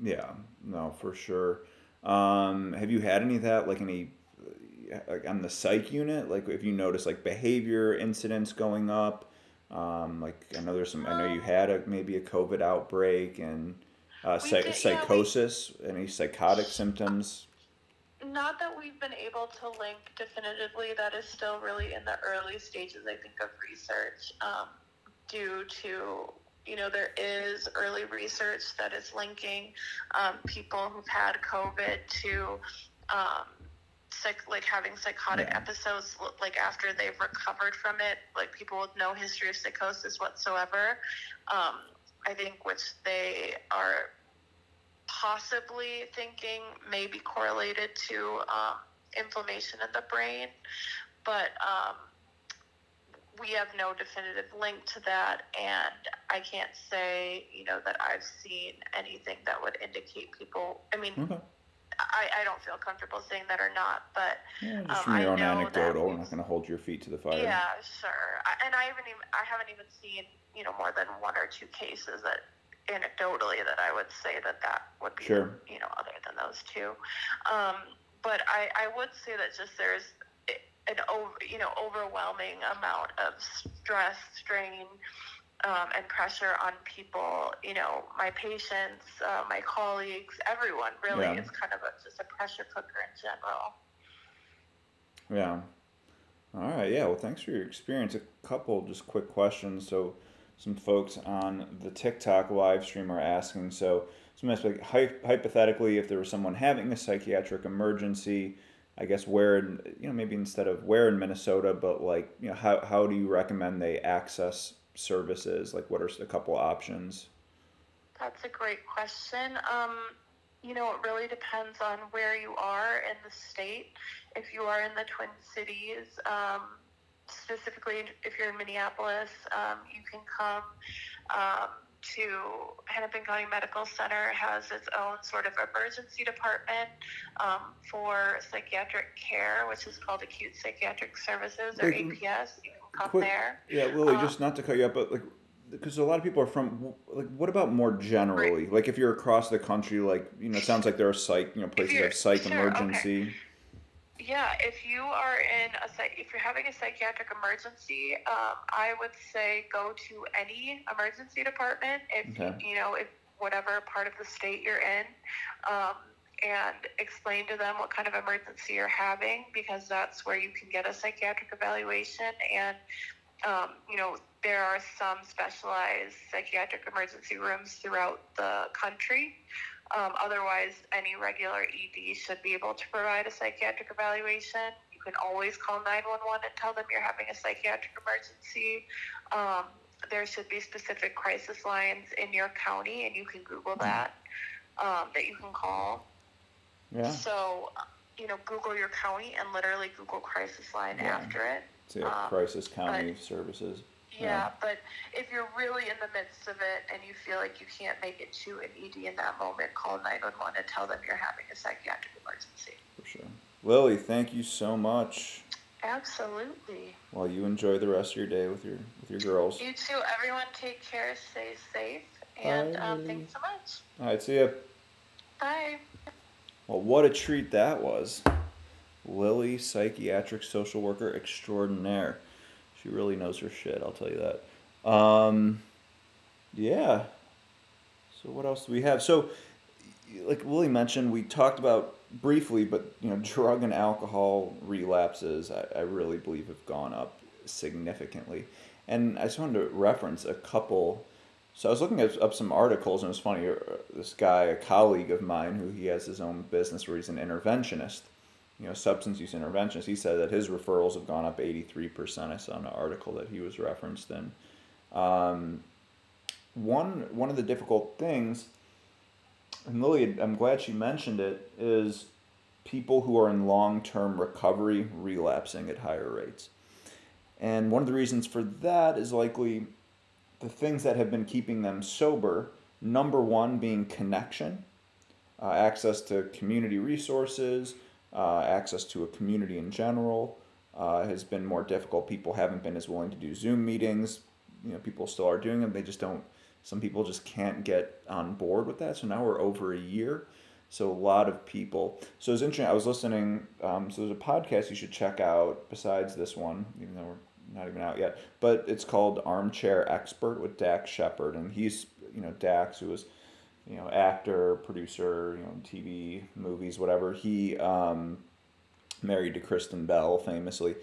yeah. No, for sure. Um, have you had any of that, like any, like on the psych unit? Like, if you notice like behavior incidents going up, um, like I know there's some. I know you had a maybe a COVID outbreak and uh, psych- did- yeah, we- psychosis. Any psychotic symptoms? Not that we've been able to link definitively. That is still really in the early stages, I think, of research. Um, due to, you know, there is early research that is linking um, people who've had COVID to, um, psych, like having psychotic Yeah. episodes, like after they've recovered from it, like people with no history of psychosis whatsoever. Um, I think which they are possibly thinking may be correlated to um, inflammation in the brain, but um, we have no definitive link to that, and I can't say, you know, that I've seen anything that would indicate people. I mean, Okay. I, I don't feel comfortable saying that or not, but Yeah, just Um, from your I own anecdotal. We're not going to hold your feet to the fire. yeah, sure. I, and I haven't even I haven't even seen you know more than one or two cases that anecdotally that I would say that that would be Sure. you know other than those two. Um, but I, I would say that just there's an over you know overwhelming amount of stress, strain, um, and pressure on people. You know, my patients, uh, my colleagues, everyone. Really, Yeah. it's kind of a, just a pressure cooker in general. Yeah. All right. Yeah. Well, thanks for your experience. A couple just quick questions. So, some folks on the TikTok live stream are asking. So, some like hy- hypothetically, if there was someone having a psychiatric emergency, I guess where in, you know maybe instead of where in Minnesota, but like you know how how do you recommend they access services? Like what are a couple options? That's a great question. Um, you know, it really depends on where you are in the state. If you are in the Twin Cities, um, specifically if you're in Minneapolis, um, you can come um, to Hennepin County Medical Center has its own sort of emergency department um, for psychiatric care, which is called Acute Psychiatric Services or Wait, APS. You quick- there. Yeah, Lily, Uh, just not to cut you up, but like, because a lot of people are from, like, what about more generally? Like, if you're across the country, like, you know, it sounds like there are psych, you know, places that have psych sure, okay. emergency. Yeah, if you are in a if you're having a psychiatric emergency, um, I would say go to any emergency department. If okay. you know if whatever part of the state you're in, um, and explain to them what kind of emergency you're having because that's where you can get a psychiatric evaluation. And um, you know there are some specialized psychiatric emergency rooms throughout the country. Um, otherwise any regular ed should be able to provide a psychiatric evaluation. You can always call 911 and tell them you're having a psychiatric emergency. Um, there should be specific crisis lines in your county and you can google that um, that you can call yeah. So, you know, Google your county and literally Google crisis line yeah. after it. So um, crisis county but, services. Yeah, yeah, but if you're really in the midst of it and you feel like you can't make it to an ED in that moment, call 911 and tell them you're having a psychiatric emergency. For sure. Lily, thank you so much. Absolutely. Well, you enjoy the rest of your day with your with your girls. You too. Everyone, take care. Stay safe. And um, thanks so much. All right. See ya. Bye. Well, what a treat that was. Lily, psychiatric social worker extraordinaire. She really knows her shit, I'll tell you that. Um, yeah. So, what else do we have? So, like Lily mentioned, we talked about briefly, but you know, drug and alcohol relapses, I, I really believe, have gone up significantly. And I just wanted to reference a couple so I was looking up some articles, and it was funny. Uh, this guy, a colleague of mine, who he has his own business where he's an interventionist, you know, substance use interventionist. He said that his referrals have gone up eighty three percent. I saw an article that he was referenced in. Um, one one of the difficult things, and Lily, I'm glad she mentioned it, is people who are in long term recovery relapsing at higher rates. And one of the reasons for that is likely the things that have been keeping them sober number one being connection, uh, access to community resources, uh, access to a community in general uh, has been more difficult. People haven't been as willing to do Zoom meetings. You know, people still are doing them. They just don't. Some people just can't get on board with that. So now we're over a year. So a lot of people. So it's interesting. I was listening. Um, so there's a podcast you should check out besides this one, even though we're not even out yet. But it's called Armchair Expert with Dax Shepard, and he's you know Dax, who was you know actor, producer, you know TV, movies, whatever. He um, married to Kristen Bell, famously.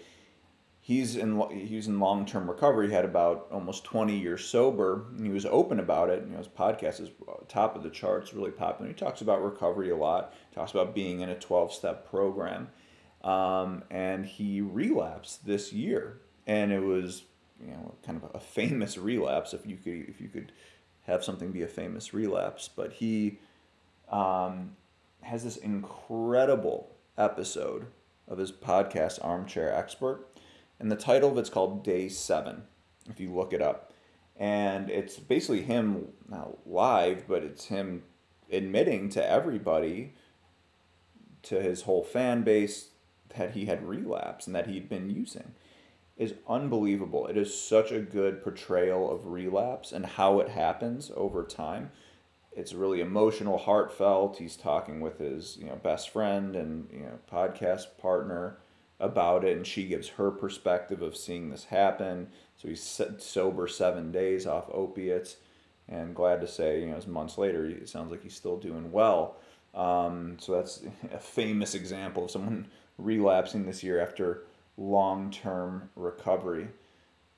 He's in he's in long term recovery. He had about almost twenty years sober. And he was open about it. You know, his podcast is top of the charts, really popular. He talks about recovery a lot. He talks about being in a twelve step program. Um, and he relapsed this year and it was you know kind of a famous relapse if you could if you could have something be a famous relapse. But he um, has this incredible episode of his podcast armchair expert. And the title of it's called day seven if you look it up. And it's basically him not live but it's him admitting to everybody to his whole fan base that he had relapsed and that he'd been using is unbelievable. It is such a good portrayal of relapse and how it happens over time. It's really emotional, heartfelt. He's talking with his, you know, best friend and, you know, podcast partner about it and she gives her perspective of seeing this happen. So he's sober 7 days off opiates and glad to say, you know, as months later, it sounds like he's still doing well. Um, so that's a famous example of someone relapsing this year after long term recovery.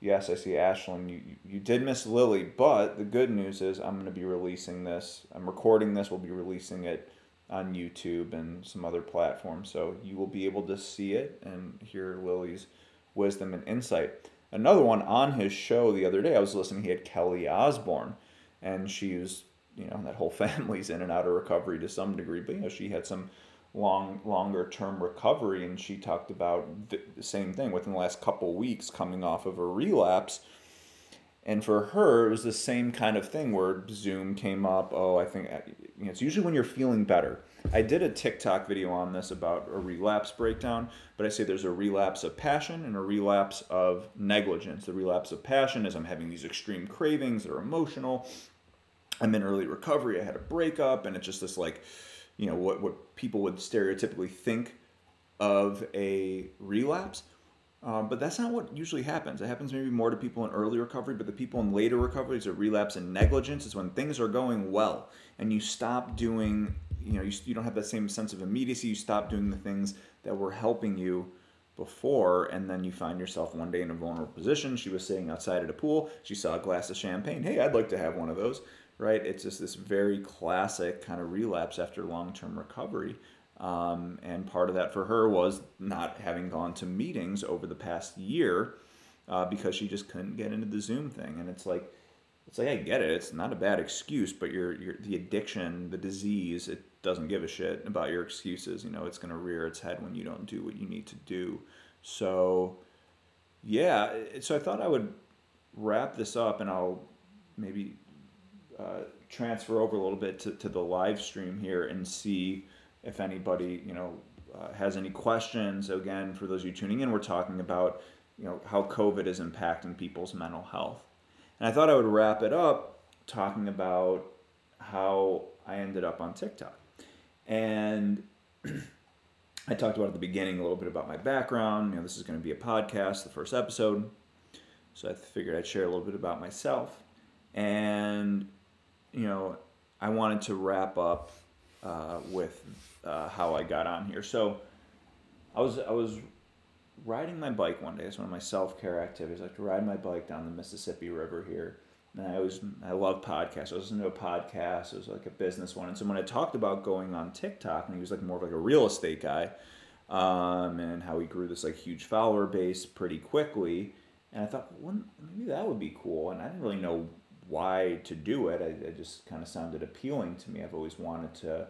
Yes, I see Ashlyn. You, you did miss Lily, but the good news is I'm going to be releasing this. I'm recording this. We'll be releasing it on YouTube and some other platforms. So you will be able to see it and hear Lily's wisdom and insight. Another one on his show the other day, I was listening, he had Kelly Osbourne, and she was, you know, that whole family's in and out of recovery to some degree, but, you know, she had some long longer term recovery and she talked about the, same thing within the last couple weeks coming off of a relapse. And for her it was the same kind of thing where zoom came up oh i think you know, it's usually when you're feeling better. I did a tiktok video on this about a relapse breakdown but i say there's a relapse of passion and a relapse of negligence. The relapse of passion is i'm having these extreme cravings that are emotional. I'm in early recovery i had a breakup and it's just this like you know what what people would stereotypically think of a relapse. Um, but that's not what usually happens. It happens maybe more to people in early recovery, but the people in later recovery, it's a relapse and negligence. Is when things are going well and you stop doing, you know, you, you don't have that same sense of immediacy. You stop doing the things that were helping you before, and then you find yourself one day in a vulnerable position. She was sitting outside at a pool. She saw a glass of champagne. Hey, I'd like to have one of those, right? It's just this very classic kind of relapse after long term recovery. Um, and part of that for her was not having gone to meetings over the past year uh, because she just couldn't get into the Zoom thing. And it's like, it's like I get it. It's not a bad excuse, but you're, you're the addiction, the disease, it doesn't give a shit about your excuses. You know, it's going to rear its head when you don't do what you need to do. So, yeah. So I thought I would wrap this up, and I'll maybe uh, transfer over a little bit to, to the live stream here and see if anybody, you know, uh, has any questions. Again, for those of you tuning in, we're talking about, you know, how COVID is impacting people's mental health. And I thought I would wrap it up talking about how I ended up on TikTok. And I talked about at the beginning a little bit about my background. You know, this is going to be a podcast, the first episode. So I figured I'd share a little bit about myself. And, you know, I wanted to wrap up uh, with uh, how I got on here. So I was I was riding my bike one day. It's one of my self care activities. I like to ride my bike down the Mississippi River here and I always I love podcasts. I was listening to a podcast. It was like a business one, and so when I talked about going on TikTok, and he was like more of like a real estate guy, um, and how he grew this like huge follower base pretty quickly, and I thought, well, maybe that would be cool. And I didn't really know why to do it. I, it just kind of sounded appealing to me. I've always wanted to,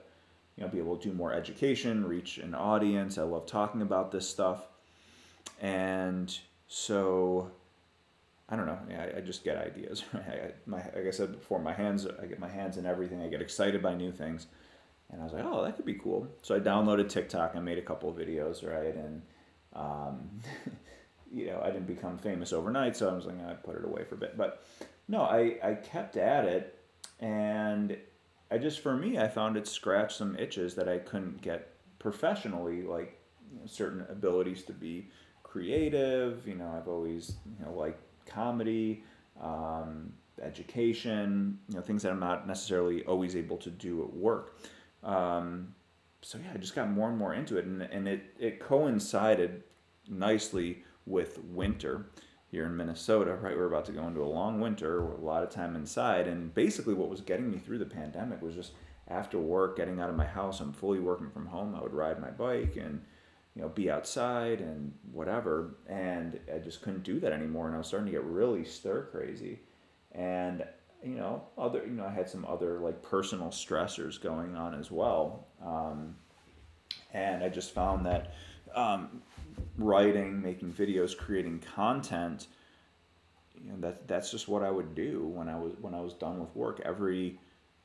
you know, be able to do more education, reach an audience. I love talking about this stuff, and so I don't know. I, I just get ideas. I, my, like I said before, my hands. I get my hands in everything. I get excited by new things, and I was like, oh, that could be cool. So I downloaded TikTok and made a couple of videos, right? And um, you know, I didn't become famous overnight, so I was like, I put it away for a bit. But no, I I kept at it, and I just for me, I found it scratched some itches that I couldn't get professionally, like you know, certain abilities to be creative. You know, I've always you know like comedy, um, education, you know, things that I'm not necessarily always able to do at work. Um, so yeah, I just got more and more into it, and, and it, it coincided nicely with winter here in Minnesota, right? We are about to go into a long winter, a lot of time inside, and basically what was getting me through the pandemic was just after work, getting out of my house. I'm fully working from home. I would ride my bike and you know, be outside and whatever. And I just couldn't do that anymore. And I was starting to get really stir crazy. And, you know, other, you know, I had some other like personal stressors going on as well. Um, and I just found that um, writing, making videos, creating content, you know, that that's just what I would do when I was when I was done with work. Every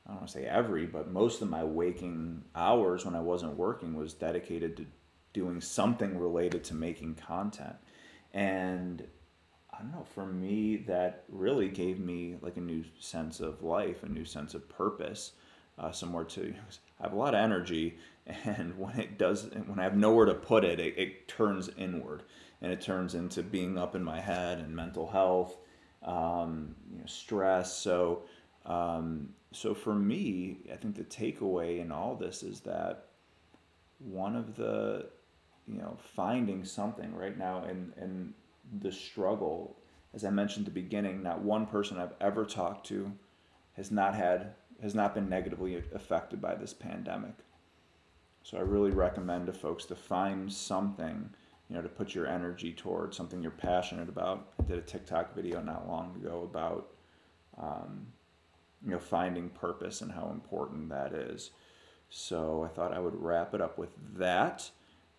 I don't want to say every, but most of my waking hours when I wasn't working was dedicated to doing something related to making content. And I don't know, for me, that really gave me like a new sense of life, a new sense of purpose, uh, somewhere to. I have a lot of energy, and when it does, when I have nowhere to put it, it, it turns inward, and it turns into being up in my head and mental health, um, you know, stress. So, um, so for me, I think the takeaway in all this is that one of the you know finding something right now in in the struggle as i mentioned at the beginning not one person i've ever talked to has not had has not been negatively affected by this pandemic so i really recommend to folks to find something you know to put your energy towards something you're passionate about i did a tiktok video not long ago about um, you know finding purpose and how important that is so i thought i would wrap it up with that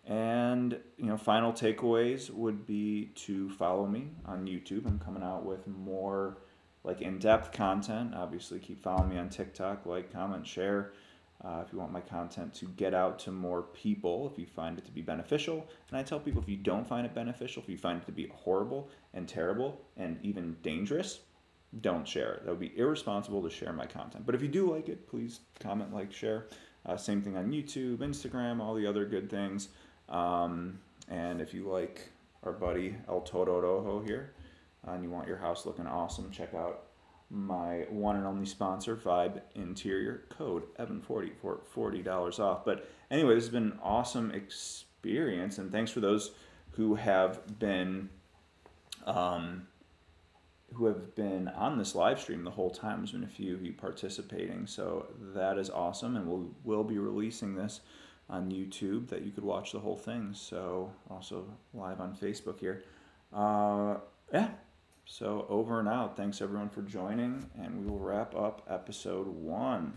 and you know, final takeaways would be to follow me on YouTube. I'm coming out with more like in-depth content. Obviously, keep following me on TikTok, like, comment, share. Uh, if you want my content to get out to more people, if you find it to be beneficial. And I tell people if you don't find it beneficial, if you find it to be horrible and terrible and even dangerous, don't share it. That would be irresponsible to share my content. But if you do like it, please comment, like, share. Uh, same thing on YouTube, Instagram, all the other good things. Um, and if you like our buddy El Toro Rojo here, and you want your house looking awesome, check out my one and only sponsor, Vybe Interior. Code Evan40 for $40 off. But anyway, this has been an awesome experience, and thanks for those who have been. Um, who have been on this live stream the whole time. There's been a few of you participating, so that is awesome, and we'll we'll be releasing this on YouTube that you could watch the whole thing. So also live on Facebook here. Uh, yeah. So over and out. Thanks everyone for joining, and we will wrap up episode one.